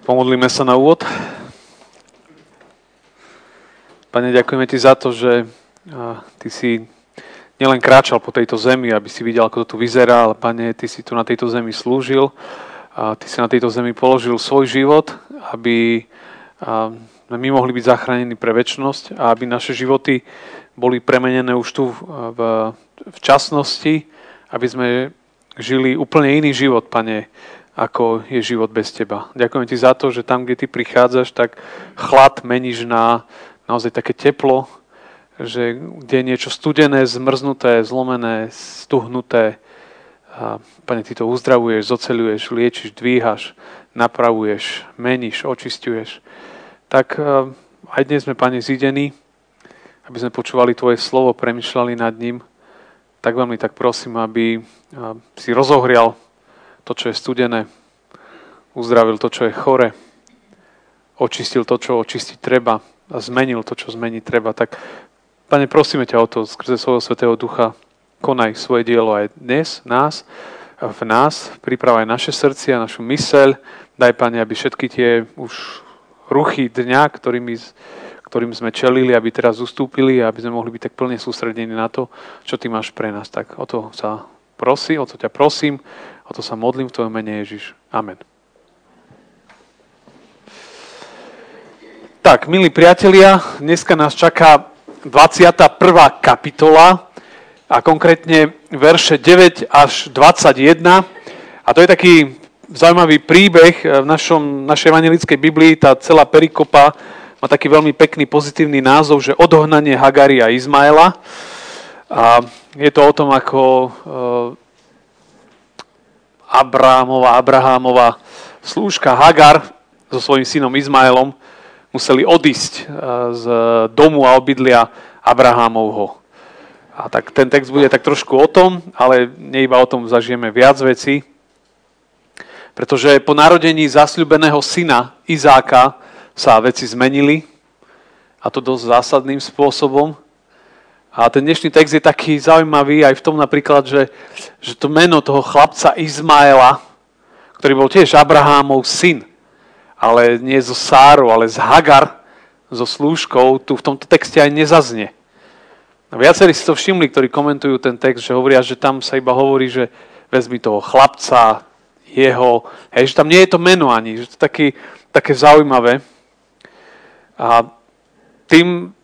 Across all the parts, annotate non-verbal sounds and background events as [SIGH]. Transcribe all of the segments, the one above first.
Pomodlíme sa na úvod. Pane, ďakujeme Ti za to, že Ty si nielen kráčal po tejto zemi, aby si videl, ako to tu vyzerá, ale Pane, Ty si tu na tejto zemi slúžil. A ty si na tejto zemi položil svoj život, aby my mohli byť zachránení pre väčšnosť a aby naše životy boli premenené už tu v, v časnosti, aby sme žili úplne iný život, Pane, ako je život bez Teba. Ďakujem Ti za to, že tam, kde Ty prichádzaš, tak chlad meníš na naozaj také teplo, že kde je niečo studené, zmrznuté, zlomené, stuhnuté, a, Pane, Ty to uzdravuješ, zoceluješ, liečiš, dvíhaš, napravuješ, meníš, očistuješ. Tak aj dnes sme, Pane, zidení, aby sme počúvali Tvoje slovo, premyšľali nad ním. Tak veľmi tak prosím, aby si rozohrial to, čo je studené, uzdravil to, čo je chore, očistil to, čo očistiť treba a zmenil to, čo zmeniť treba. Tak, Pane, prosíme ťa o to skrze svojho Svetého Ducha. Konaj svoje dielo aj dnes, nás, v nás, pripravaj naše srdcia, našu myseľ. Daj, Pane, aby všetky tie už ruchy dňa, ktorými, ktorým sme čelili, aby teraz ustúpili a aby sme mohli byť tak plne sústredení na to, čo Ty máš pre nás. Tak o to sa prosí, o to ťa prosím O to sa modlím v Tvojom mene Ježiš. Amen. Tak, milí priatelia, dneska nás čaká 21. kapitola a konkrétne verše 9 až 21. A to je taký zaujímavý príbeh v našom, našej evangelickej Biblii. Tá celá perikopa má taký veľmi pekný pozitívny názov, že odohnanie Hagari a Izmaela. A je to o tom, ako Abrámová, Abrahámová slúžka Hagar so svojím synom Izmaelom museli odísť eh, z domu a obydlia Abrahámovho. A tak ten text bude tak trošku o tom, ale nie iba o tom zažijeme viac vecí, pretože po narodení zasľubeného syna Izáka sa veci zmenili a to dosť zásadným spôsobom. A ten dnešný text je taký zaujímavý aj v tom napríklad, že, že to meno toho chlapca Izmaela, ktorý bol tiež Abrahámov syn, ale nie zo Sáru, ale z Hagar, so slúžkou, tu v tomto texte aj nezaznie. Viacerí si to všimli, ktorí komentujú ten text, že hovoria, že tam sa iba hovorí, že vezmi toho chlapca, jeho, hej, že tam nie je to meno ani, že to je taký, také zaujímavé. A tým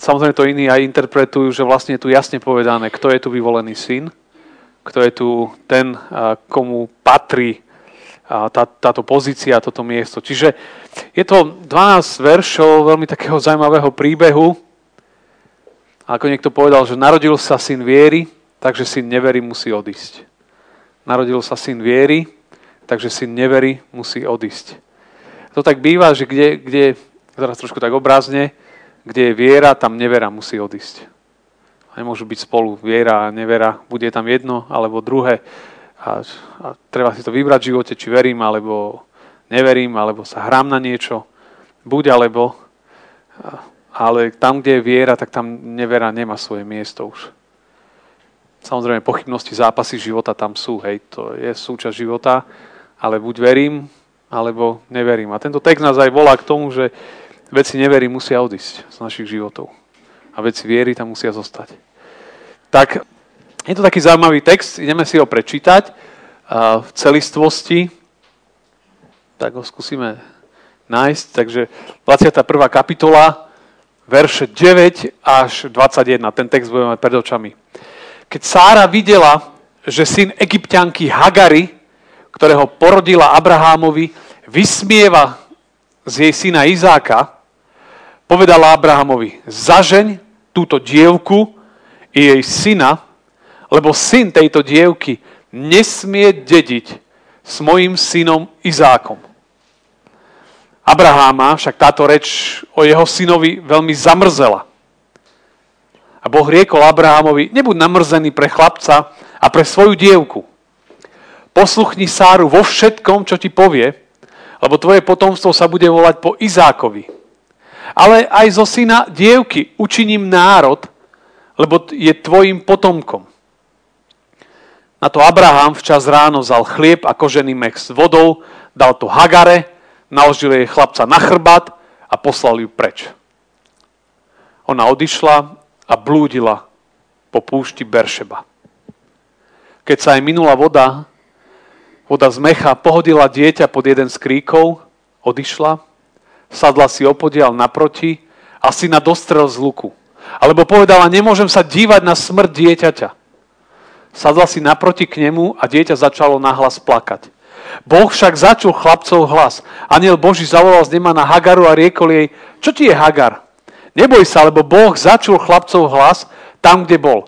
Samozrejme to iní aj interpretujú, že vlastne je tu jasne povedané, kto je tu vyvolený syn, kto je tu ten, komu patrí tá, táto pozícia, toto miesto. Čiže je to 12 veršov veľmi takého zaujímavého príbehu. Ako niekto povedal, že narodil sa syn viery, takže syn neverí musí odísť. Narodil sa syn viery, takže syn neverí musí odísť. To tak býva, že kde, kde teraz trošku tak obrazne, kde je viera, tam nevera musí odísť. Nemôžu byť spolu viera a nevera. Bude tam jedno alebo druhé. A, a treba si to vybrať v živote, či verím alebo neverím, alebo sa hrám na niečo. Buď alebo. Ale tam, kde je viera, tak tam nevera nemá svoje miesto už. Samozrejme, pochybnosti, zápasy života tam sú, hej, to je súčasť života, ale buď verím, alebo neverím. A tento text nás aj volá k tomu, že Veci neverí musia odísť z našich životov. A veci viery tam musia zostať. Tak je to taký zaujímavý text, ideme si ho prečítať v celistvosti. Tak ho skúsime nájsť. Takže 21. kapitola, verše 9 až 21. Ten text budeme mať pred očami. Keď Sára videla, že syn egyptianky Hagary, ktorého porodila Abrahámovi, vysmieva z jej syna Izáka, povedala Abrahamovi, zažeň túto dievku i jej syna, lebo syn tejto dievky nesmie dediť s mojim synom Izákom. Abraháma však táto reč o jeho synovi veľmi zamrzela. A Boh riekol Abrahamovi, nebuď namrzený pre chlapca a pre svoju dievku. Posluchni Sáru vo všetkom, čo ti povie, lebo tvoje potomstvo sa bude volať po Izákovi ale aj zo syna dievky učiním národ, lebo je tvojim potomkom. Na to Abraham včas ráno vzal chlieb a kožený mech s vodou, dal to Hagare, naložil jej chlapca na chrbát a poslal ju preč. Ona odišla a blúdila po púšti Beršeba. Keď sa aj minula voda, voda z mecha pohodila dieťa pod jeden z kríkov, odišla, sadla si opodial naproti a syna dostrel z luku. Alebo povedala, nemôžem sa dívať na smrť dieťaťa. Sadla si naproti k nemu a dieťa začalo nahlas plakať. Boh však začul chlapcov hlas. Aniel Boží zavolal z nema na Hagaru a riekol jej, čo ti je Hagar? Neboj sa, lebo Boh začul chlapcov hlas tam, kde bol.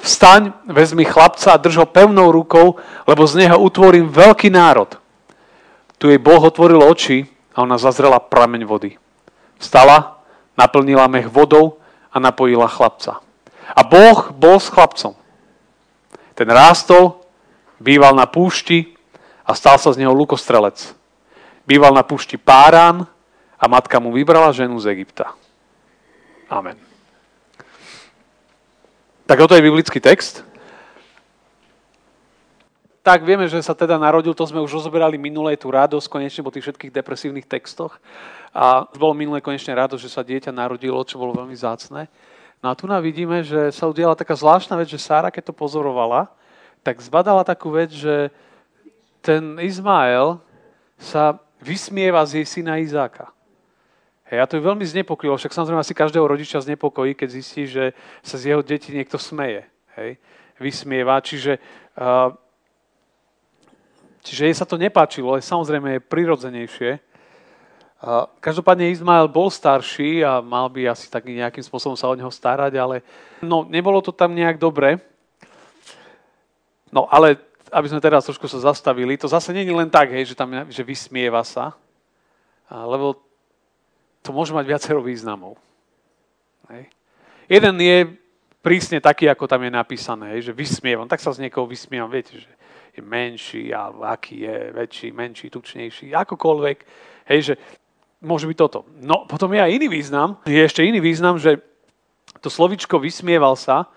Vstaň, vezmi chlapca a drž ho pevnou rukou, lebo z neho utvorím veľký národ. Tu jej Boh otvoril oči a ona zazrela prameň vody. Vstala, naplnila mech vodou a napojila chlapca. A Boh bol s chlapcom. Ten rástol, býval na púšti a stal sa z neho lukostrelec. Býval na púšti Párán a matka mu vybrala ženu z Egypta. Amen. Tak toto je biblický text. Tak vieme, že sa teda narodil, to sme už rozoberali minulé, tú radosť konečne po tých všetkých depresívnych textoch. A bolo minulé konečne radosť, že sa dieťa narodilo, čo bolo veľmi zácne. No a tu nám vidíme, že sa udiala taká zvláštna vec, že Sára, keď to pozorovala, tak zbadala takú vec, že ten Izmael sa vysmieva z jej syna Izáka. Hej, a to je veľmi znepokojilo, však samozrejme asi každého rodiča znepokojí, keď zistí, že sa z jeho detí niekto smeje. Hej, vysmieva, čiže, uh, čiže jej sa to nepáčilo, ale samozrejme je prirodzenejšie. Každopádne Izmael bol starší a mal by asi tak nejakým spôsobom sa o neho starať, ale no, nebolo to tam nejak dobre. No ale aby sme teraz trošku sa zastavili, to zase nie je len tak, hej, že, tam, že vysmieva sa, lebo to môže mať viacero významov. Hej. Jeden je prísne taký, ako tam je napísané, hej, že vysmievam. Tak sa z niekoho vysmievam, viete, že je menší, a aký je väčší, menší, tučnejší, akokoľvek. Hej, že môže byť toto. No, potom je aj iný význam. Je ešte iný význam, že to slovičko vysmieval sa,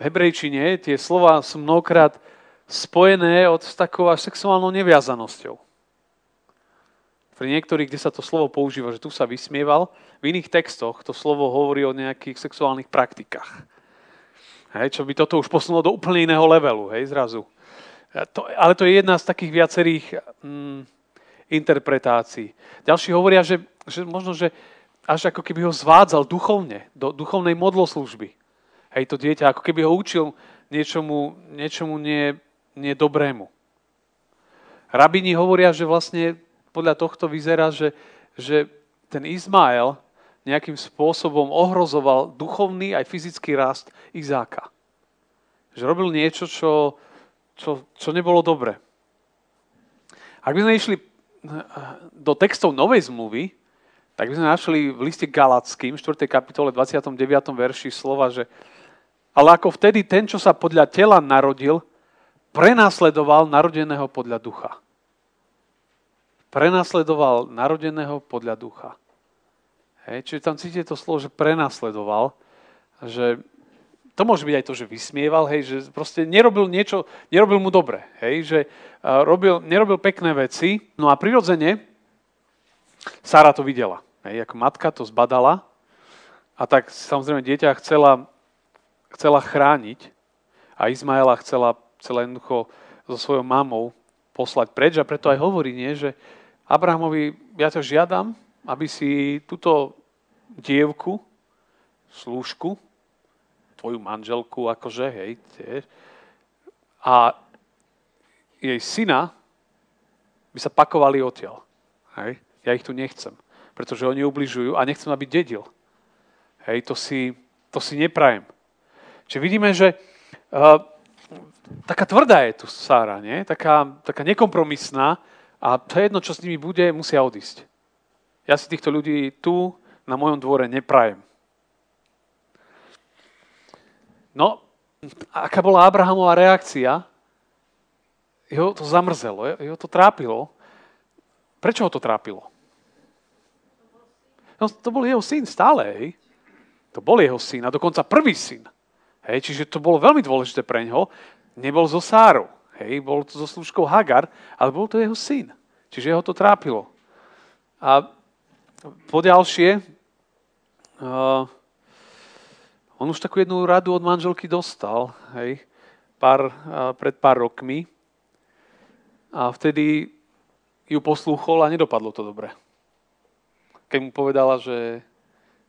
v hebrejčine tie slova sú mnohokrát spojené od, s takou až sexuálnou neviazanosťou pri niektorých, kde sa to slovo používa, že tu sa vysmieval, v iných textoch to slovo hovorí o nejakých sexuálnych praktikách. Hej, čo by toto už posunulo do úplne iného levelu, hej, zrazu. To, ale to je jedna z takých viacerých mm, interpretácií. Ďalší hovoria, že, že možno, že až ako keby ho zvádzal duchovne, do duchovnej modloslužby. Hej, to dieťa, ako keby ho učil niečomu, niečomu nie, nie dobrému. Rabini hovoria, že vlastne podľa tohto vyzerá, že, že ten Izmael nejakým spôsobom ohrozoval duchovný aj fyzický rast Izáka. Že robil niečo, čo, čo, čo nebolo dobre. Ak by sme išli eh, do textov Novej zmluvy, tak by sme našli v liste Galackým, 4. kapitole 29. verši slova, že ale ako vtedy ten, čo sa podľa tela narodil, prenásledoval narodeného podľa ducha prenasledoval narodeného podľa ducha. Hej, čiže tam cítite to slovo, že prenasledoval, že to môže byť aj to, že vysmieval, hej, že proste nerobil niečo, nerobil mu dobre, hej, že robil, nerobil pekné veci, no a prirodzene Sára to videla, hej, ako matka to zbadala a tak samozrejme dieťa chcela, chcela chrániť a Izmaela chcela, chcela jednoducho so svojou mamou poslať preč a preto aj hovorí, nie, že Abrahamovi, ja ťa žiadam, aby si túto dievku, slúžku, tvoju manželku, akože, hej, tiež, a jej syna by sa pakovali odtiaľ. Hej? Ja ich tu nechcem, pretože oni ubližujú a nechcem, aby dedil. Hej, to si, to si neprajem. Čiže vidíme, že uh, taká tvrdá je tu Sára, nie? Taká, taká nekompromisná, a to je jedno, čo s nimi bude, musia odísť. Ja si týchto ľudí tu na mojom dvore neprajem. No, aká bola Abrahamová reakcia? Jeho to zamrzelo, jeho to trápilo. Prečo ho to trápilo? No, to bol jeho syn stále, hej. To bol jeho syn a dokonca prvý syn. Hej, čiže to bolo veľmi dôležité pre ňoho. Nebol zo Sárou. Hej, bol to so služkou Hagar, ale bol to jeho syn. Čiže ho to trápilo. A poďalšie, uh, on už takú jednu radu od manželky dostal, hej, pár, pred pár rokmi. A vtedy ju poslúchol a nedopadlo to dobre. Keď mu povedala, že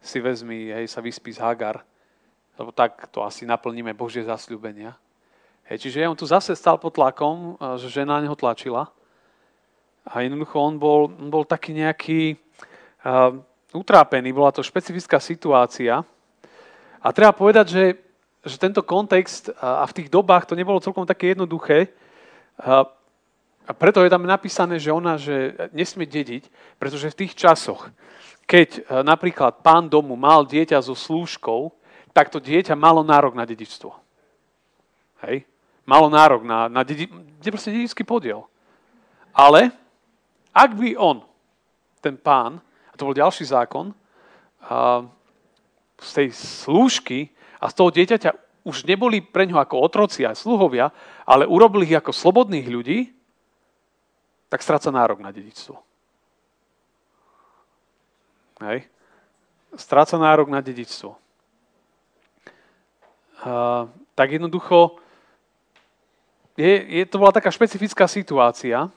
si vezmi, hej, sa vyspí z Hagar, lebo tak to asi naplníme Božie zasľúbenia. Hej, čiže on tu zase stal pod tlakom, že žena na neho tlačila. A jednoducho on bol, on bol taký nejaký uh, utrápený, bola to špecifická situácia. A treba povedať, že, že tento kontext a v tých dobách to nebolo celkom také jednoduché. A preto je tam napísané, že ona že nesmie dediť, pretože v tých časoch, keď e, napríklad pán domu mal dieťa so slúžkou, tak to dieťa malo nárok na dedičstvo. Hej? Malo nárok na, na dedi, dedický podiel. Ale ak by on, ten pán, a to bol ďalší zákon, z tej slúžky a z toho dieťaťa už neboli pre ňo ako otroci a sluhovia, ale urobili ich ako slobodných ľudí, tak stráca nárok na dedičstvo. Hej. Stráca nárok na dedičstvo. Uh, tak jednoducho, je, je, to bola taká špecifická situácia,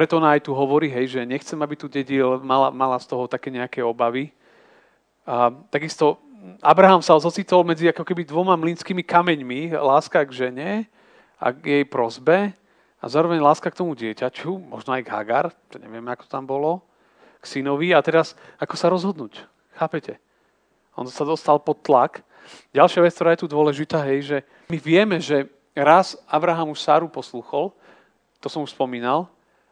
preto ona aj tu hovorí, hej, že nechcem, aby tu dedil, mala, mala z toho také nejaké obavy. A takisto Abraham sa zocitol medzi ako keby dvoma mlínskými kameňmi, láska k žene a k jej prozbe a zároveň láska k tomu dieťaču, možno aj k Hagar, to neviem, ako tam bolo, k synovi a teraz ako sa rozhodnúť. Chápete? On sa dostal pod tlak. Ďalšia vec, ktorá je tu dôležitá, je, že my vieme, že raz Abraham už Sáru posluchol, to som už spomínal,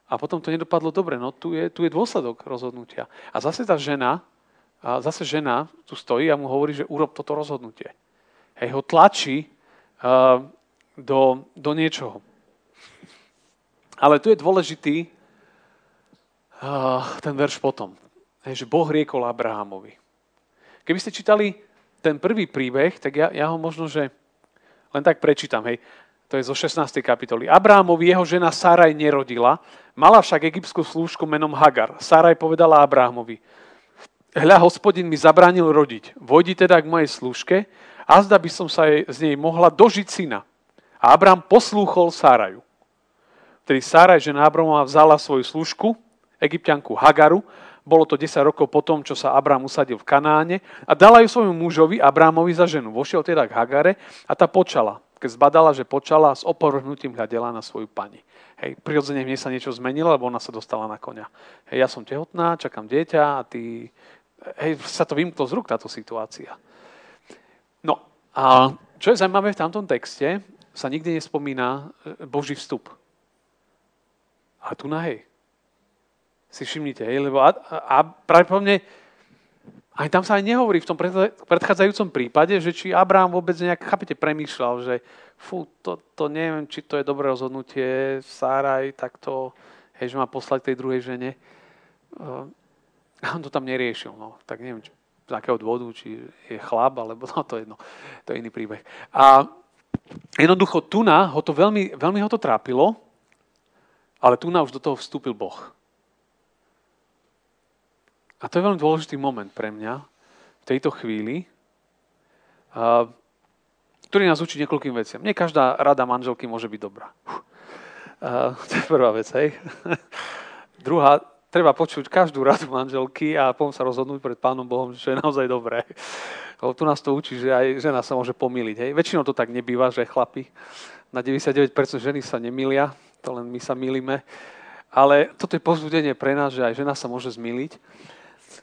a potom to nedopadlo dobre. No tu je, tu je dôsledok rozhodnutia. A zase tá žena, a zase žena tu stojí a mu hovorí, že urob toto rozhodnutie. Hej, ho tlačí uh, do, do niečoho. Ale tu je dôležitý uh, ten verš potom. Hej, že Boh riekol Abrahamovi. Keby ste čítali ten prvý príbeh, tak ja, ja ho možno, že len tak prečítam. Hej. To je zo 16. kapitoly. Abrahamovi jeho žena Saraj nerodila, mala však egyptskú slúžku menom Hagar. Saraj povedala Abrahamovi, hľa, hospodin mi zabránil rodiť. Vojdi teda k mojej slúžke, a zda by som sa z nej mohla dožiť syna. A Abraham poslúchol Sáraju. Vtedy Sáraj, žena Abrahamova, vzala svoju služku, egyptianku Hagaru, bolo to 10 rokov potom, čo sa Abraham usadil v Kanáne a dala ju svojmu mužovi Abrahamovi za ženu. Vošiel teda k Hagare a tá počala. Keď zbadala, že počala, s opovrhnutím hľadela na svoju pani. Hej, prirodzene v nej sa niečo zmenilo, lebo ona sa dostala na konia. Hej, ja som tehotná, čakám dieťa a ty... Hej, sa to vymklo z rúk táto situácia. No a čo je zaujímavé v tamtom texte, sa nikdy nespomína e, Boží vstup. A tu na hej. Si všimnite, hej, lebo a, a pravdepodobne aj tam sa aj nehovorí v tom predchádzajúcom prípade, že či Abraham vôbec nejak, chápete, premýšľal, že fú, to, to neviem, či to je dobré rozhodnutie, Sáraj takto, hej, že má poslať tej druhej žene. Uh, on to tam neriešil, no. Tak neviem, či, z akého dôvodu, či je chlap, alebo no, to je jedno, to je iný príbeh. A Jednoducho Tuna ho to veľmi, veľmi ho to trápilo, ale Tuna už do toho vstúpil Boh. A to je veľmi dôležitý moment pre mňa v tejto chvíli, ktorý nás učí niekoľkým veciam. Nie každá rada manželky môže byť dobrá. to je prvá vec, hej. [LAUGHS] Druhá, treba počuť každú radu manželky a potom sa rozhodnúť pred Pánom Bohom, že je naozaj dobré. Lebo tu nás to učí, že aj žena sa môže pomýliť. Hej. Väčšinou to tak nebýva, že chlapi na 99% ženy sa nemýlia, to len my sa milíme. Ale toto je pozbudenie pre nás, že aj žena sa môže zmýliť.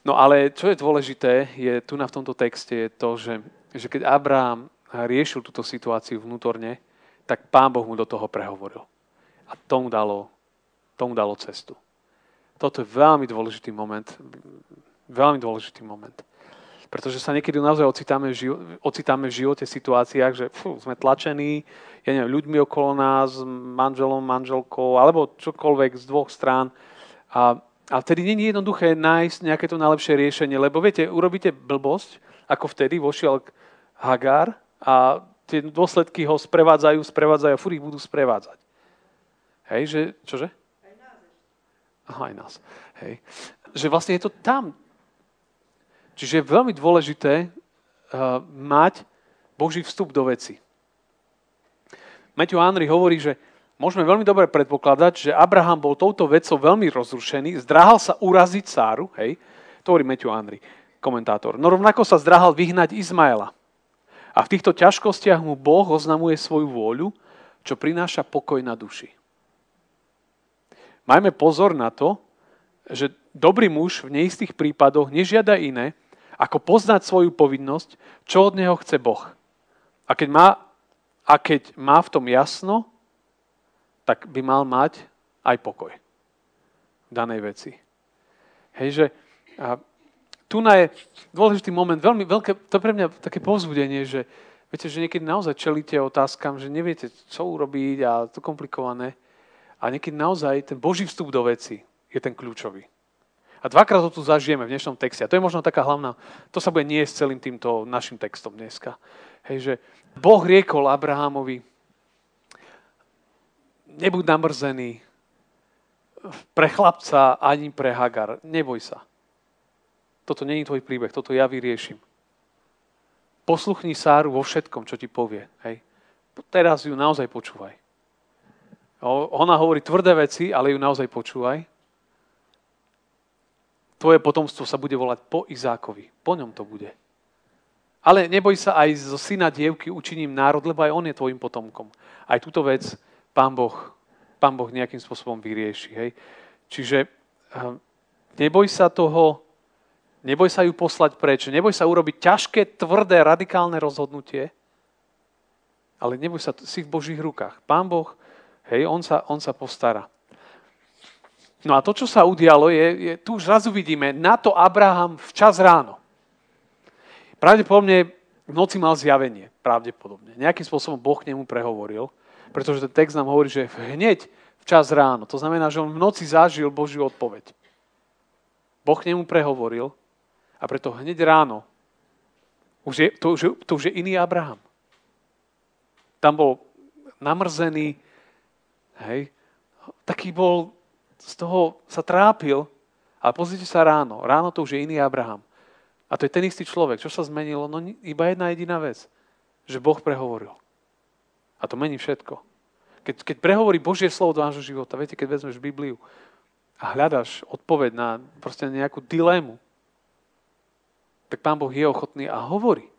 No ale čo je dôležité, je tu na v tomto texte, je to, že, že keď Abraham riešil túto situáciu vnútorne, tak Pán Boh mu do toho prehovoril. A tomu dalo, tomu dalo cestu. Toto je veľmi dôležitý moment. Veľmi dôležitý moment. Pretože sa niekedy naozaj ocitáme v, živo- ocitáme v živote situáciách, že fú, sme tlačení, ja neviem, ľuďmi okolo nás, manželom, manželkou, alebo čokoľvek z dvoch strán. A, a vtedy nie je jednoduché nájsť nejaké to najlepšie riešenie, lebo viete, urobíte blbosť, ako vtedy vošiel Hagar a tie dôsledky ho sprevádzajú, sprevádzajú a furt ich budú sprevádzať. Hej, že, čože? Aha, aj nás. Hej. Že vlastne je to tam. Čiže je veľmi dôležité uh, mať Boží vstup do veci. Matthew Henry hovorí, že môžeme veľmi dobre predpokladať, že Abraham bol touto vecou veľmi rozrušený, zdráhal sa uraziť Sáru, hej, to hovorí Matthew Henry, komentátor. No rovnako sa zdráhal vyhnať Izmaela. A v týchto ťažkostiach mu Boh oznamuje svoju vôľu, čo prináša pokoj na duši. Majme pozor na to, že dobrý muž v neistých prípadoch nežiada iné, ako poznať svoju povinnosť, čo od neho chce Boh. A keď má, a keď má v tom jasno, tak by mal mať aj pokoj v danej veci. Hej, že a tu je dôležitý moment, veľmi veľké, to pre mňa také povzbudenie, že viete, že niekedy naozaj čelíte otázkam, že neviete, čo urobiť a to komplikované. A niekedy naozaj ten Boží vstup do veci je ten kľúčový. A dvakrát to tu zažijeme v dnešnom texte. A to je možno taká hlavná, to sa bude nie s celým týmto našim textom dneska. Hej, že Boh riekol Abrahamovi, nebuď namrzený pre chlapca ani pre Hagar. Neboj sa. Toto není tvoj príbeh, toto ja vyriešim. Posluchni Sáru vo všetkom, čo ti povie. Hej. Teraz ju naozaj počúvaj. Ona hovorí tvrdé veci, ale ju naozaj počúvaj tvoje potomstvo sa bude volať po Izákovi. Po ňom to bude. Ale neboj sa, aj zo syna dievky učiním národ, lebo aj on je tvojim potomkom. Aj túto vec pán Boh, pán boh nejakým spôsobom vyrieši. Hej? Čiže hm, neboj sa toho, neboj sa ju poslať preč, neboj sa urobiť ťažké, tvrdé, radikálne rozhodnutie, ale neboj sa, si v Božích rukách. Pán Boh, hej, on sa, on sa postará. No a to, čo sa udialo, je, je tu už zrazu vidíme, na to Abraham včas ráno. Pravdepodobne v noci mal zjavenie, pravdepodobne. Nejakým spôsobom Boh k nemu prehovoril, pretože ten text nám hovorí, že hneď včas ráno. To znamená, že on v noci zažil Božiu odpoveď. Boh nemu prehovoril a preto hneď ráno už je, to, už, to už je iný Abraham. Tam bol namrzený, hej, taký bol z toho sa trápil, ale pozrite sa ráno. Ráno to už je iný Abraham. A to je ten istý človek. Čo sa zmenilo? No iba jedna jediná vec. Že Boh prehovoril. A to mení všetko. Keď, keď prehovorí Božie slovo do nášho života, viete, keď vezmeš Bibliu a hľadaš odpoveď na proste nejakú dilemu, tak Pán Boh je ochotný a hovorí.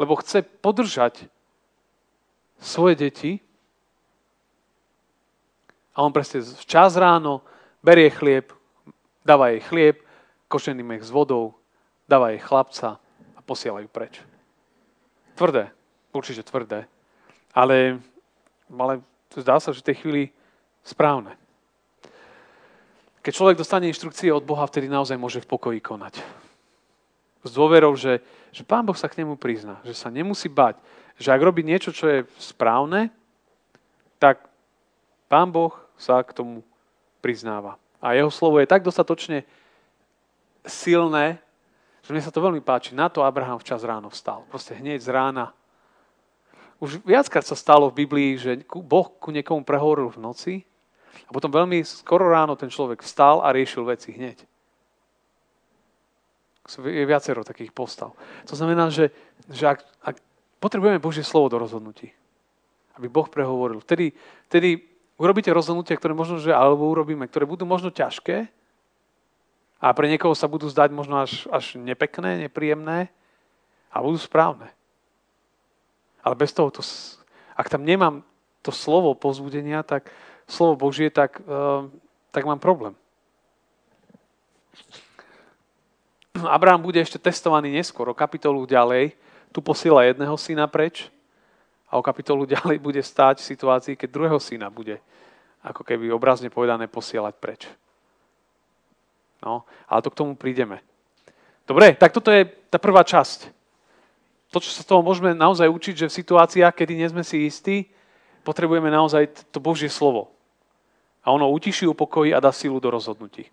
Lebo chce podržať svoje deti a on presne včas ráno berie chlieb, dáva jej chlieb, košený mech s vodou, dáva jej chlapca a posiela ju preč. Tvrdé, určite tvrdé, ale, ale zdá sa, že v tej chvíli správne. Keď človek dostane inštrukcie od Boha, vtedy naozaj môže v pokoji konať. S dôverou, že, že Pán Boh sa k nemu prizná, že sa nemusí bať, že ak robí niečo, čo je správne, tak Pán Boh sa k tomu priznáva. A jeho slovo je tak dostatočne silné, že mne sa to veľmi páči. Na to Abraham včas ráno vstal. Proste hneď z rána. Už viackrát sa stalo v Biblii, že Boh ku niekomu prehovoril v noci a potom veľmi skoro ráno ten človek vstal a riešil veci hneď. Je viacero takých postav. To znamená, že, že ak, ak potrebujeme Božie slovo do rozhodnutí, aby Boh prehovoril, vtedy, vtedy urobíte rozhodnutia, ktoré možno, že alebo urobíme, ktoré budú možno ťažké a pre niekoho sa budú zdať možno až, až nepekné, nepríjemné a budú správne. Ale bez toho, to, ak tam nemám to slovo pozbudenia, tak slovo Božie, tak, uh, tak mám problém. Abraham bude ešte testovaný neskôr, o kapitolu ďalej. Tu posiela jedného syna preč a o kapitolu ďalej bude stáť v situácii, keď druhého syna bude ako keby obrazne povedané posielať preč. No, ale to k tomu prídeme. Dobre, tak toto je tá prvá časť. To, čo sa z toho môžeme naozaj učiť, že v situáciách, kedy nie sme si istí, potrebujeme naozaj to Božie slovo. A ono utiší, upokojí a dá silu do rozhodnutí.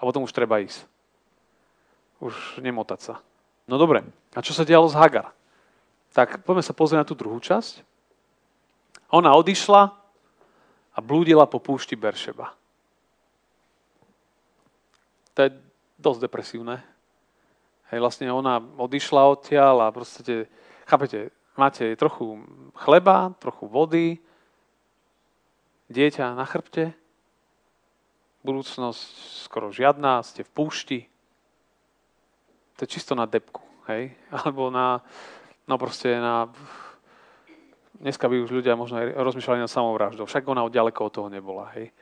A potom už treba ísť. Už nemotať sa. No dobre, a čo sa dialo z Hagar? Tak poďme sa pozrieť na tú druhú časť. Ona odišla a blúdila po púšti Beršeba. To je dosť depresívne. Hej, vlastne ona odišla odtiaľ a proste, chápete, máte trochu chleba, trochu vody, dieťa na chrbte, budúcnosť skoro žiadna, ste v púšti. To je čisto na depku, hej? [LAUGHS] Alebo na, no proste na... Dneska by už ľudia možno aj rozmýšľali na samovraždou, však ona ďaleko od toho nebola, hej?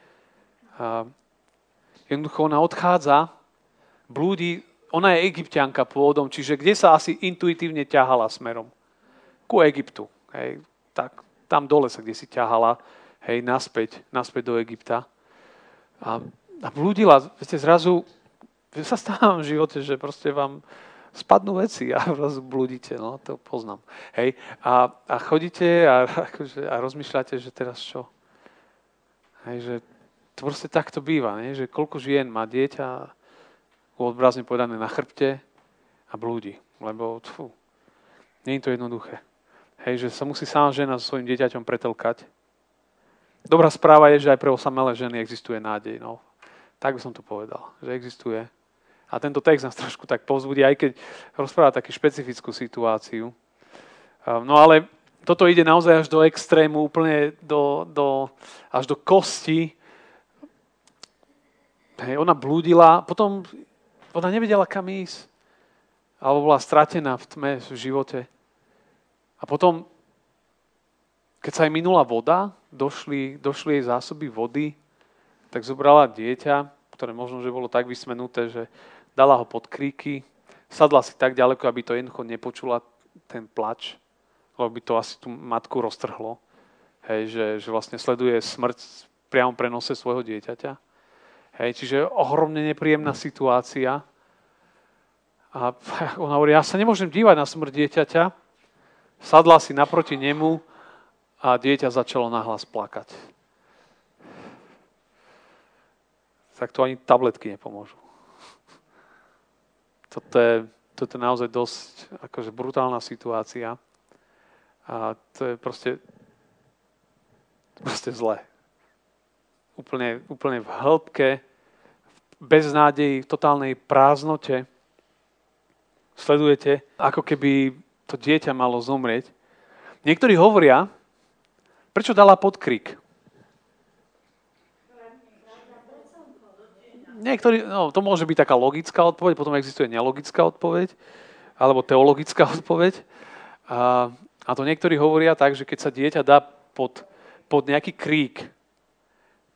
A jednoducho ona odchádza, blúdi, ona je egyptianka pôvodom, čiže kde sa asi intuitívne ťahala smerom? Ku Egyptu, hej? Tak, tam dole sa kde si ťahala, hej, naspäť, naspäť do Egypta. A, a blúdila, viete, zrazu sa stávam v živote, že proste vám spadnú veci a [LAUGHS] zrazu blúdite, no to poznám. Hej, a, a chodíte a, [LAUGHS] akože, a rozmýšľate, že teraz čo? Hej, že to proste takto býva, nie? že koľko žien má dieťa, odbrazne povedané na chrbte a blúdi, lebo tfu, nie je to jednoduché. Hej, že sa musí sama žena so svojím dieťaťom pretelkať, Dobrá správa je, že aj pre osamelé ženy existuje nádej. No. Tak by som to povedal, že existuje. A tento text nás [LAUGHS] trošku tak povzbudí, aj keď rozpráva takú špecifickú situáciu. Ehm, no ale toto ide naozaj až do extrému, úplne do, do, až do kosti. Hej, ona blúdila, potom ona nevedela, kam ísť. Alebo bola stratená v tme v živote. A potom keď sa aj minula voda, došli, došli jej zásoby vody, tak zobrala dieťa, ktoré možno, že bolo tak vysmenuté, že dala ho pod kríky, sadla si tak ďaleko, aby to jednoducho nepočula ten plač, lebo by to asi tú matku roztrhlo. Hej, že, že vlastne sleduje smrť priamo prenose svojho dieťaťa. Hej, čiže ohromne nepríjemná situácia. A [LAUGHS] ona hovorí, ja sa nemôžem dívať na smrť dieťaťa. Sadla si naproti nemu a dieťa začalo nahlas plakať. Tak to ani tabletky nepomôžu. [LAUGHS] Toto je, toto je naozaj dosť akože brutálna situácia. A to je proste, proste zlé. Úplne, úplne v hĺbke, bez nádeji, v totálnej prázdnote. Sledujete, ako keby to dieťa malo zomrieť. Niektorí hovoria, Prečo dala podkrik? Niektorí, no, to môže byť taká logická odpoveď, potom existuje nelogická odpoveď, alebo teologická [LAUGHS] odpoveď. A, a to niektorí hovoria tak, že keď sa dieťa dá pod, pod nejaký krík,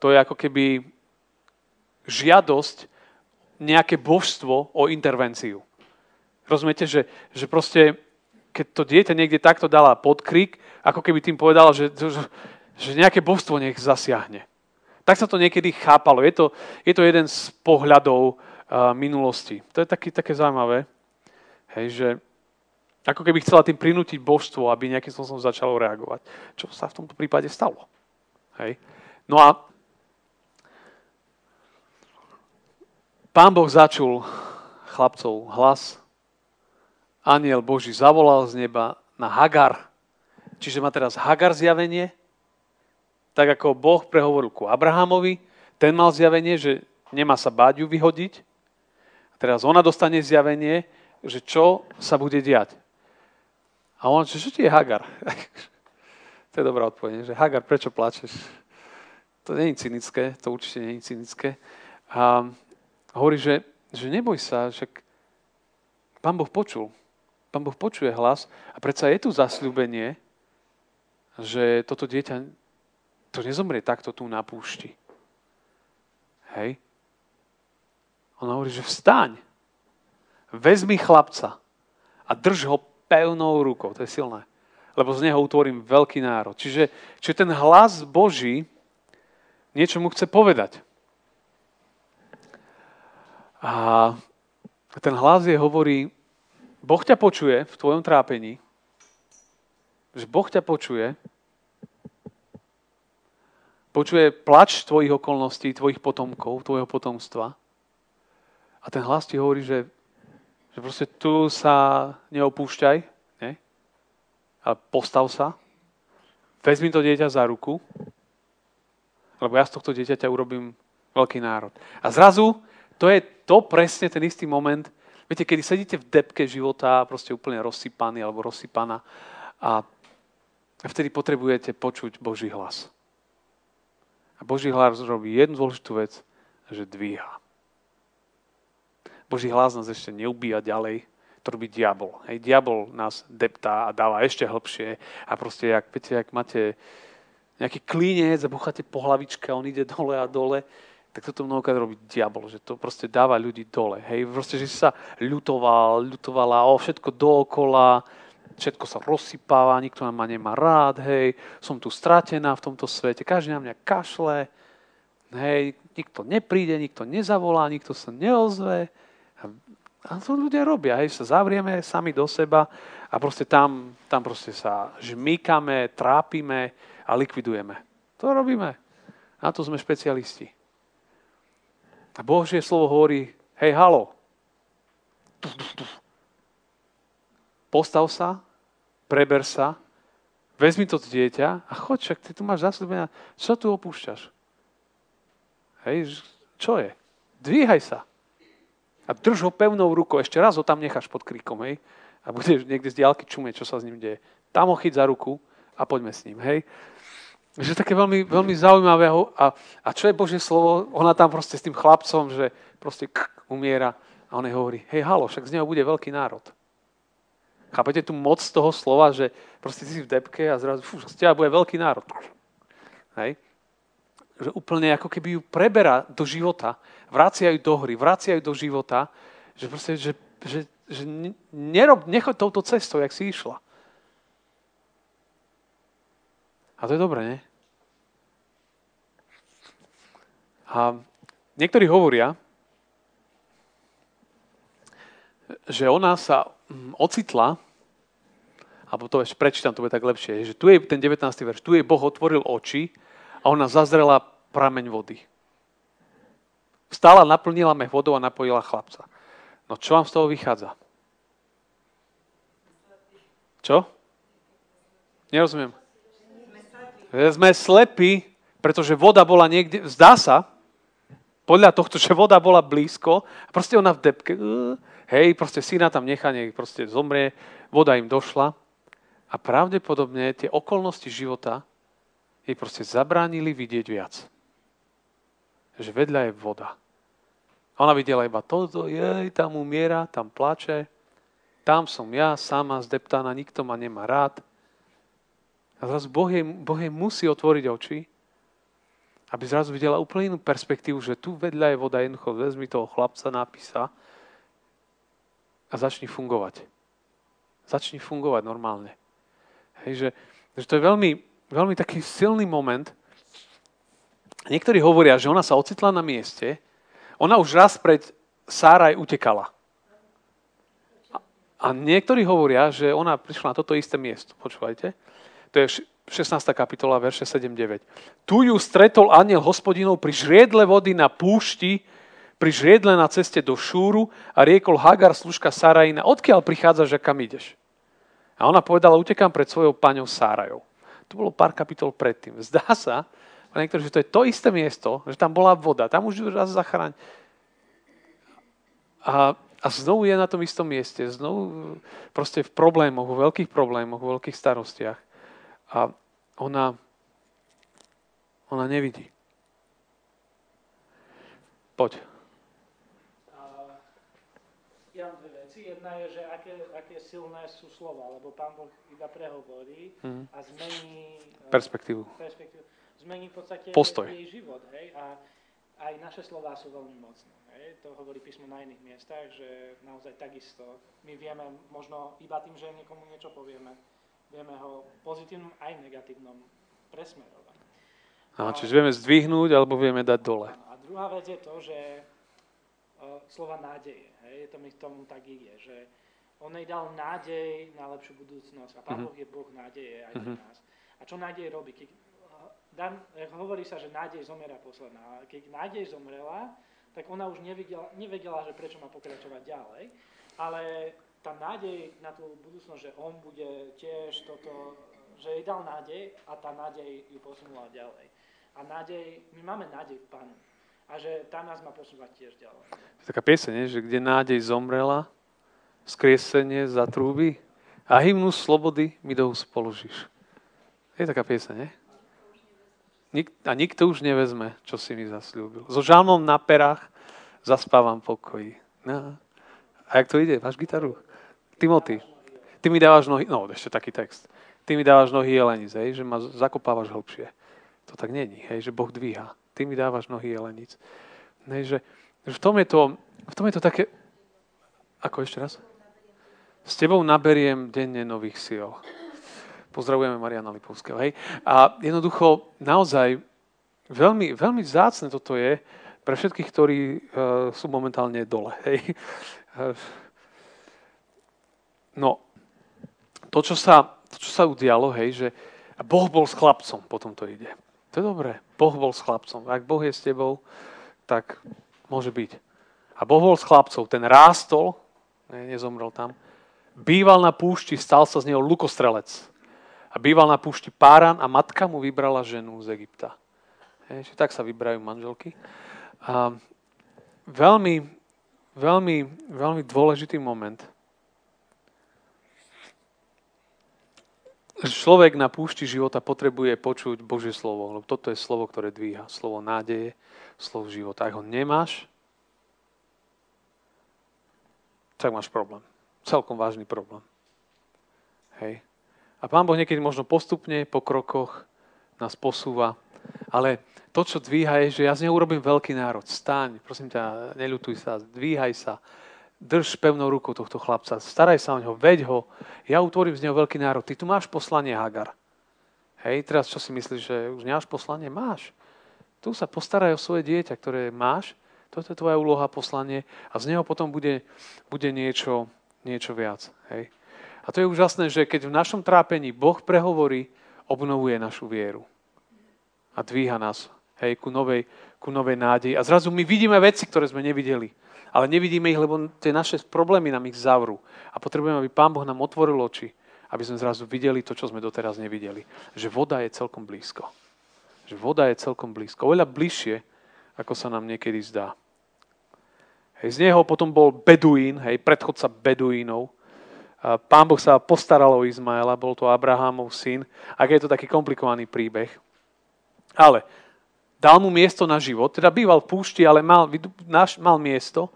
to je ako keby žiadosť nejaké božstvo o intervenciu. Rozumiete, že, že proste keď to dieťa niekde takto dala pod krik, ako keby tým povedala, že, že, nejaké božstvo nech zasiahne. Tak sa to niekedy chápalo. Je to, je to jeden z pohľadov uh, minulosti. To je taký, také zaujímavé, hej, že ako keby chcela tým prinútiť božstvo, aby nejakým spôsobom začalo reagovať. Čo sa v tomto prípade stalo. Hej. No a pán Boh začul chlapcov hlas, aniel Boží zavolal z neba na Hagar. Čiže má teraz Hagar zjavenie, tak ako Boh prehovoril ku Abrahamovi, ten mal zjavenie, že nemá sa báť ju vyhodiť. A teraz ona dostane zjavenie, že čo sa bude diať. A on, že čo ti je Hagar? [LAUGHS] to je dobrá odpoveď, že Hagar, prečo plačeš? To nie je cynické, to určite nie je cynické. A hovorí, že, že neboj sa, že pán Boh počul. Pán Boh počuje hlas a predsa je tu zasľúbenie, že toto dieťa to nezomrie takto tu na púšti. Hej? On hovorí, že vstaň, vezmi chlapca a drž ho pevnou rukou. To je silné. Lebo z neho utvorím veľký národ. Čiže, čiže ten hlas Boží niečo mu chce povedať. A ten hlas je hovorí, Boh ťa počuje v tvojom trápení, že Boh ťa počuje, počuje plač tvojich okolností, tvojich potomkov, tvojho potomstva. A ten hlas ti hovorí, že, že proste tu sa neopúšťaj, ne? ale postav sa, vezmi to dieťa za ruku, lebo ja z tohto dieťaťa urobím veľký národ. A zrazu To je to presne ten istý moment, viete, kedy sedíte v depke života, proste úplne rozsypaný alebo rozsypaná a vtedy potrebujete počuť Boží hlas. A Boží hlas robí jednu dôležitú vec, že dvíha. Boží hlas nás ešte neubíja ďalej, to robí diabol. Hej, diabol nás deptá a dáva ešte hlbšie a proste, jak, viete, jak máte nejaký klínec a bucháte po hlavičke a on ide dole a dole, tak toto mnohokrát robí diabol, že to proste dáva ľudí dole. Hej, proste, že sa ľutoval, ľutovala o všetko dookola, všetko sa rozsypáva, nikto ma nemá rád, hej, som tu stratená v tomto svete, každý na mňa kašle, hej, nikto nepríde, nikto nezavolá, nikto sa neozve. A to ľudia robia, hej, sa zavrieme sami do seba a proste tam, tam proste sa žmýkame, trápime a likvidujeme. To robíme. Na to sme špecialisti. A Božie slovo hovorí, hej, halo, postav sa, preber sa, vezmi to dieťa a choď, však ty tu máš zasľúbenia, čo tu opúšťaš? Hej, čo je? Dvíhaj sa. A drž ho pevnou rukou, ešte raz ho tam necháš pod kríkom, hej? A budeš niekde z diálky čumieť, čo sa s ním deje. Tam ho chyť za ruku a poďme s ním, hej? Že také veľmi, veľmi zaujímavé. A, a čo je Božie slovo? Ona tam proste s tým chlapcom, že proste k, umiera. A on hovorí, hej, halo, však z neho bude veľký národ. Chápete tú moc toho slova, že proste si v depke a zrazu, fú, z teba bude veľký národ. Hej? Že úplne ako keby ju preberá do života, vracia ju do hry, vracia ju do života, že proste, že, že, že nerob, nechoď touto cestou, jak si išla. A to je dobré, nie? A niektorí hovoria, že ona sa mm, ocitla, alebo to ešte prečítam, to bude tak lepšie, že tu je ten 19. verš, tu jej Boh otvoril oči a ona zazrela prameň vody. Vstala, naplnila mech vodou a napojila chlapca. No čo vám z toho vychádza? Čo? Nerozumiem. Sme slepí, pretože voda bola niekde, zdá sa, podľa tohto, [LAUGHS] že voda bola blízko, proste ona v depke, hej, proste syna tam nechá, nech proste zomrie, voda im došla a pravdepodobne tie okolnosti života jej proste zabránili vidieť viac. Že vedľa je voda. Ona videla iba toto, jej, tam umiera, tam plače, tam som ja, sama zdeptaná, nikto ma nemá rád. A zrazu boh jej, boh jej musí otvoriť oči, aby zrazu videla úplne inú perspektívu, že tu vedľa je voda, jednoducho vezmi toho chlapca, napísa a začni fungovať. Začni fungovať normálne. Hej, že, že to je veľmi, veľmi taký silný moment. Niektorí hovoria, že ona sa ocitla na mieste, ona už raz pred Sáraj utekala. A, a niektorí hovoria, že ona prišla na toto isté miesto. Počúvajte. To je 16. kapitola, verše 7-9. Tu ju stretol aniel hospodinov pri žriedle vody na púšti, pri žriedle na ceste do Šúru a riekol Hagar, služka Sarajina, odkiaľ prichádzaš a kam ideš? A ona povedala, utekám pred svojou paňou Sárajou. To bolo pár kapitol predtým. Zdá sa, niektorí, že to je to isté miesto, že tam bola voda, tam už raz zachráň. A, a znovu je na tom istom mieste, znovu proste v problémoch, v veľkých problémoch, v veľkých starostiach. A ona, ona nevidí. Poď. Ja mám dve veci. Jedna je, že aké, aké silné sú slova, lebo Pán Boh iba prehovorí mm. a zmení e, perspektívu. perspektívu. Zmení v podstate Postoj. jej život. Hej? A aj naše slová sú veľmi mocné. Hej? To hovorí písmo na iných miestach, že naozaj takisto my vieme možno iba tým, že niekomu niečo povieme, vieme ho pozitívnom aj negatívnom presmerovať. Aha, čiže vieme zdvihnúť alebo vieme dať dole. A druhá vec je to, že uh, slova nádeje, hej, to mi k tomu tak ide, že on jej dal nádej na lepšiu budúcnosť a Pán uh-huh. je Boh nádeje aj uh-huh. nás. A čo nádej robí? Keď, Dan, hovorí sa, že nádej zomiera posledná. Keď nádej zomrela, tak ona už nevedela, nevedela, že prečo má pokračovať ďalej, ale tá nádej na tú budúcnosť, že on bude tiež toto, že jej dal nádej a tá nádej ju posunula ďalej. A nádej, my máme nádej v Pánu. a že tam nás má posúvať tiež ďalej. Taká pieseň, že kde nádej zomrela, skriesenie za trúby a hymnu slobody mi do úst položíš. Je taká pieseň, nie? A nikto už nevezme, čo si mi zasľúbil. So žalmom na perách zaspávam pokoji. No. A jak to ide? Máš gitaru? Timothy. Ty mi dávaš nohy, no ešte taký text. Ty mi dávaš nohy jelenic, hej, že ma zakopávaš hlbšie. To tak není, hej, že Boh dvíha. Ty mi dávaš nohy jelenic. Hej, že, že v, tom je to, v tom je to také... Ako ešte raz? S tebou naberiem denne nových síl. Pozdravujeme Mariana Lipovského. Hej. A jednoducho, naozaj, veľmi, veľmi vzácne toto je pre všetkých, ktorí uh, sú momentálne dole. Hej. No, to, čo sa, to, čo sa udialo, hej, že Boh bol s chlapcom, potom to ide. To je dobré. Boh bol s chlapcom. Ak Boh je s tebou, tak môže byť. A Boh bol s chlapcom. Ten rástol, ne, nezomrel tam, býval na púšti, stal sa z neho lukostrelec a býval na púšti Páran a matka mu vybrala ženu z Egypta. Hej, tak sa vyberajú manželky. A veľmi, veľmi, veľmi dôležitý moment. Človek na púšti života potrebuje počuť Božie slovo, lebo toto je slovo, ktoré dvíha. Slovo nádeje, slovo života. Ak ho nemáš, tak máš problém. Celkom vážny problém. Hej. A Pán Boh niekedy možno postupne po krokoch nás posúva. Ale to, čo dvíha, je, že ja z neho urobím veľký národ. Staň, prosím ťa, neľutuj sa, dvíhaj sa. Drž pevnou rukou tohto chlapca. Staraj sa o neho, veď ho. Ja utvorím z neho veľký národ. Ty tu máš poslanie, Hagar. Hej, teraz čo si myslíš, že už nemáš poslanie? Máš. Tu sa postaraj o svoje dieťa, ktoré máš. Toto je tvoja úloha, poslanie. A z neho potom bude, bude niečo, niečo viac. Hej. A to je úžasné, že keď v našom trápení Boh prehovorí, obnovuje našu vieru. A dvíha nás hej, ku, novej, ku novej nádeji. A zrazu my vidíme veci, ktoré sme nevideli. Ale nevidíme ich, lebo tie naše problémy nám ich zavrú. A potrebujeme, aby Pán Boh nám otvoril oči, aby sme zrazu videli to, čo sme doteraz nevideli. Že voda je celkom blízko. Že voda je celkom blízko. Oveľa bližšie, ako sa nám niekedy zdá. Hej, z neho potom bol Beduín, hej, predchodca Beduínov, Pán Boh sa postaral o Izmaela, bol to Abrahamov syn. Ak je to taký komplikovaný príbeh. Ale dal mu miesto na život, teda býval v púšti, ale mal, mal miesto.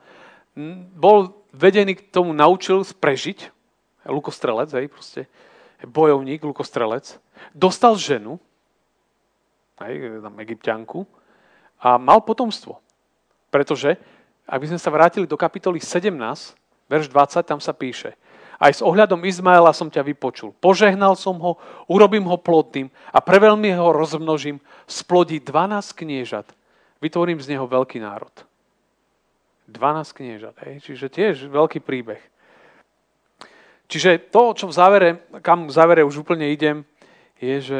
Bol vedený k tomu, naučil prežiť, lukostrelec, hej, proste, bojovník, lukostrelec. Dostal ženu, hej, tam egyptianku, a mal potomstvo. Pretože, ak by sme sa vrátili do kapitoly 17, verš 20, tam sa píše, aj s ohľadom Izmaela som ťa vypočul. Požehnal som ho, urobím ho plodným a preveľmi ho rozmnožím, splodí 12 kniežat. Vytvorím z neho veľký národ. 12 kniežat, hej? čiže tiež veľký príbeh. Čiže to, čo v závere, kam v závere už úplne idem, je, že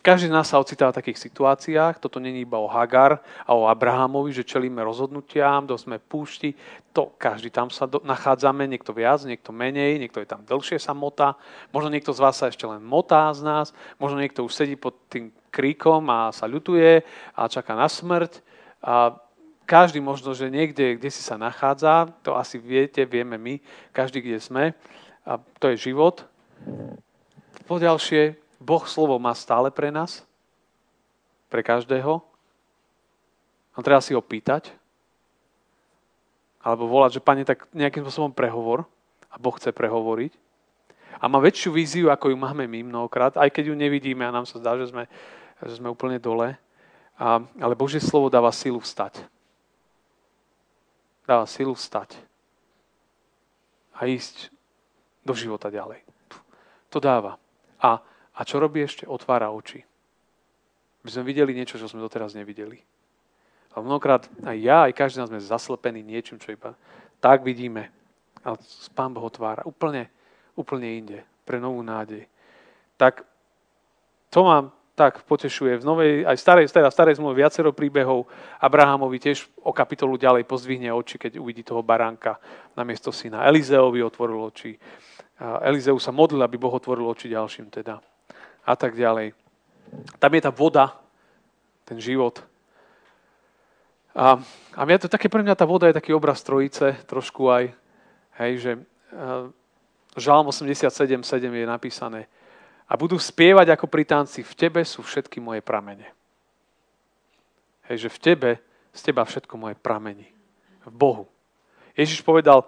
každý z nás sa ocitá v takých situáciách. Toto není iba o Hagar a o Abrahamovi, že čelíme rozhodnutiam, do sme púšti. To každý tam sa do, nachádzame, niekto viac, niekto menej, niekto je tam dlhšie sa motá. Možno niekto z vás sa ešte len motá z nás, možno niekto už sedí pod tým kríkom a sa ľutuje a čaká na smrť. A každý možno, že niekde, kde si sa nachádza, to asi viete, vieme my, každý, kde sme. A to je život. Poďalšie, Boh slovo má stále pre nás, pre každého. A treba si ho pýtať, alebo volať, že Pane, tak nejakým spôsobom prehovor a Boh chce prehovoriť. A má väčšiu víziu, ako ju máme my mnohokrát, aj keď ju nevidíme a nám sa zdá, že sme, že sme úplne dole. A, ale Božie slovo dáva silu vstať. Dáva silu vstať. A ísť do života ďalej. To dáva. A a čo robí ešte? Otvára oči. Aby sme videli niečo, čo sme doteraz nevideli. A mnohokrát aj ja, aj každý nás sme zaslepení niečím, čo iba tak vidíme. Ale Pán Boh otvára úplne, úplne inde, pre novú nádej. Tak to ma tak potešuje. V novej, aj v starej, teda v starej zmluve viacero príbehov. Abrahamovi tiež o kapitolu ďalej pozdvihne oči, keď uvidí toho baránka na miesto syna. Elizeovi otvoril oči. Elizeu sa modlil, aby Boh otvoril oči ďalším teda a tak ďalej. Tam je tá voda, ten život. A, a mňa to také, pre mňa tá voda je taký obraz trojice, trošku aj, hej, že uh, Žalm 87.7 je napísané a budú spievať ako pri tanci, v tebe sú všetky moje pramene. Hej, že v tebe, z teba všetko moje pramení. V Bohu. Ježiš povedal,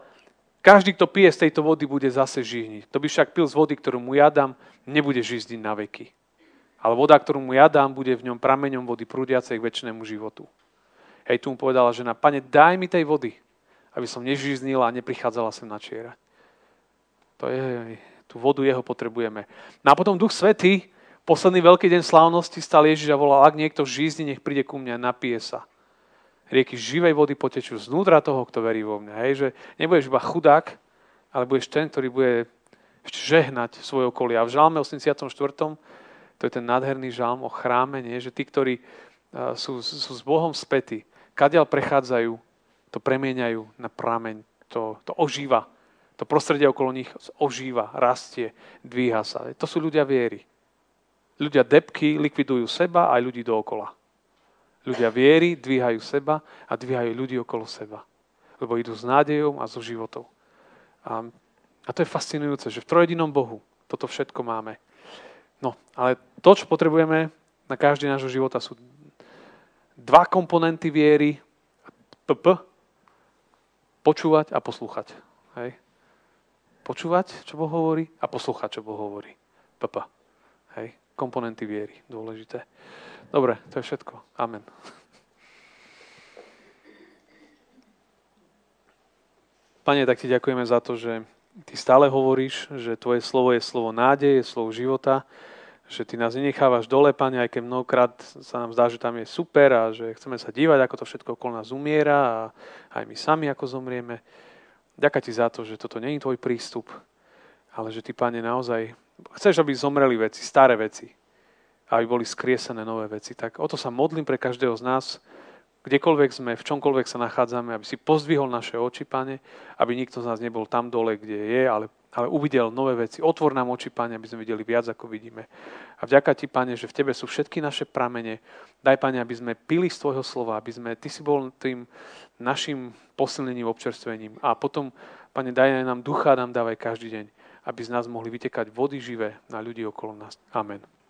každý, kto pije z tejto vody, bude zase žihniť. To by však pil z vody, ktorú mu ja dám, nebude žizdiť na veky. Ale voda, ktorú mu ja dám, bude v ňom prameňom vody prúdiacej k väčšnému životu. Hej, tu mu povedala žena, pane, daj mi tej vody, aby som nežiznila a neprichádzala sem na čierať. To je, tú vodu jeho potrebujeme. No a potom Duch Svetý, posledný veľký deň slávnosti stal Ježiš a volal, ak niekto žízni, nech príde ku mne a napije sa rieky živej vody potečú znútra toho, kto verí vo mňa. Hej, že nebudeš iba chudák, ale budeš ten, ktorý bude žehnať svoje okolie. A v žalme 84. to je ten nádherný žalm o chráme, nie? že tí, ktorí uh, sú, sú s Bohom spätí, kadiaľ prechádzajú, to premieňajú na prameň, to, to ožíva. To prostredie okolo nich ožíva, rastie, dvíha sa. To sú ľudia viery. Ľudia depky likvidujú seba aj ľudí dookola. Ľudia viery dvíhajú seba a dvíhajú ľudí okolo seba. Lebo idú s nádejou a so životou. A, a to je fascinujúce, že v trojedinom Bohu toto všetko máme. No, ale to, čo potrebujeme na každý nášho života sú dva komponenty viery. PP. Počúvať a poslúchať. Hej. Počúvať, čo Boh hovorí a poslúchať, čo Boh hovorí. PP. Hej. Komponenty viery. Dôležité. Dobre, to je všetko. Amen. Pane, tak ti ďakujeme za to, že ty stále hovoríš, že tvoje slovo je slovo nádeje, je slovo života, že ty nás nenechávaš dole, Pane, aj keď mnohokrát sa nám zdá, že tam je super a že chceme sa dívať, ako to všetko okolo nás umiera a aj my sami, ako zomrieme. Ďakujem ti za to, že toto je tvoj prístup, ale že ty, Pane, naozaj chceš, aby zomreli veci, staré veci, aby boli skriesené nové veci. Tak o to sa modlím pre každého z nás, kdekoľvek sme, v čomkoľvek sa nachádzame, aby si pozdvihol naše oči, Pane, aby nikto z nás nebol tam dole, kde je, ale, ale uvidel nové veci. Otvor nám oči, Pane, aby sme videli viac, ako vidíme. A vďaka Ti, Pane, že v Tebe sú všetky naše pramene. Daj, Pane, aby sme pili z Tvojho slova, aby sme, Ty si bol tým našim posilnením, občerstvením. A potom, Pane, daj nám ducha, nám dávaj každý deň, aby z nás mohli vytekať vody živé na ľudí okolo nás. Amen.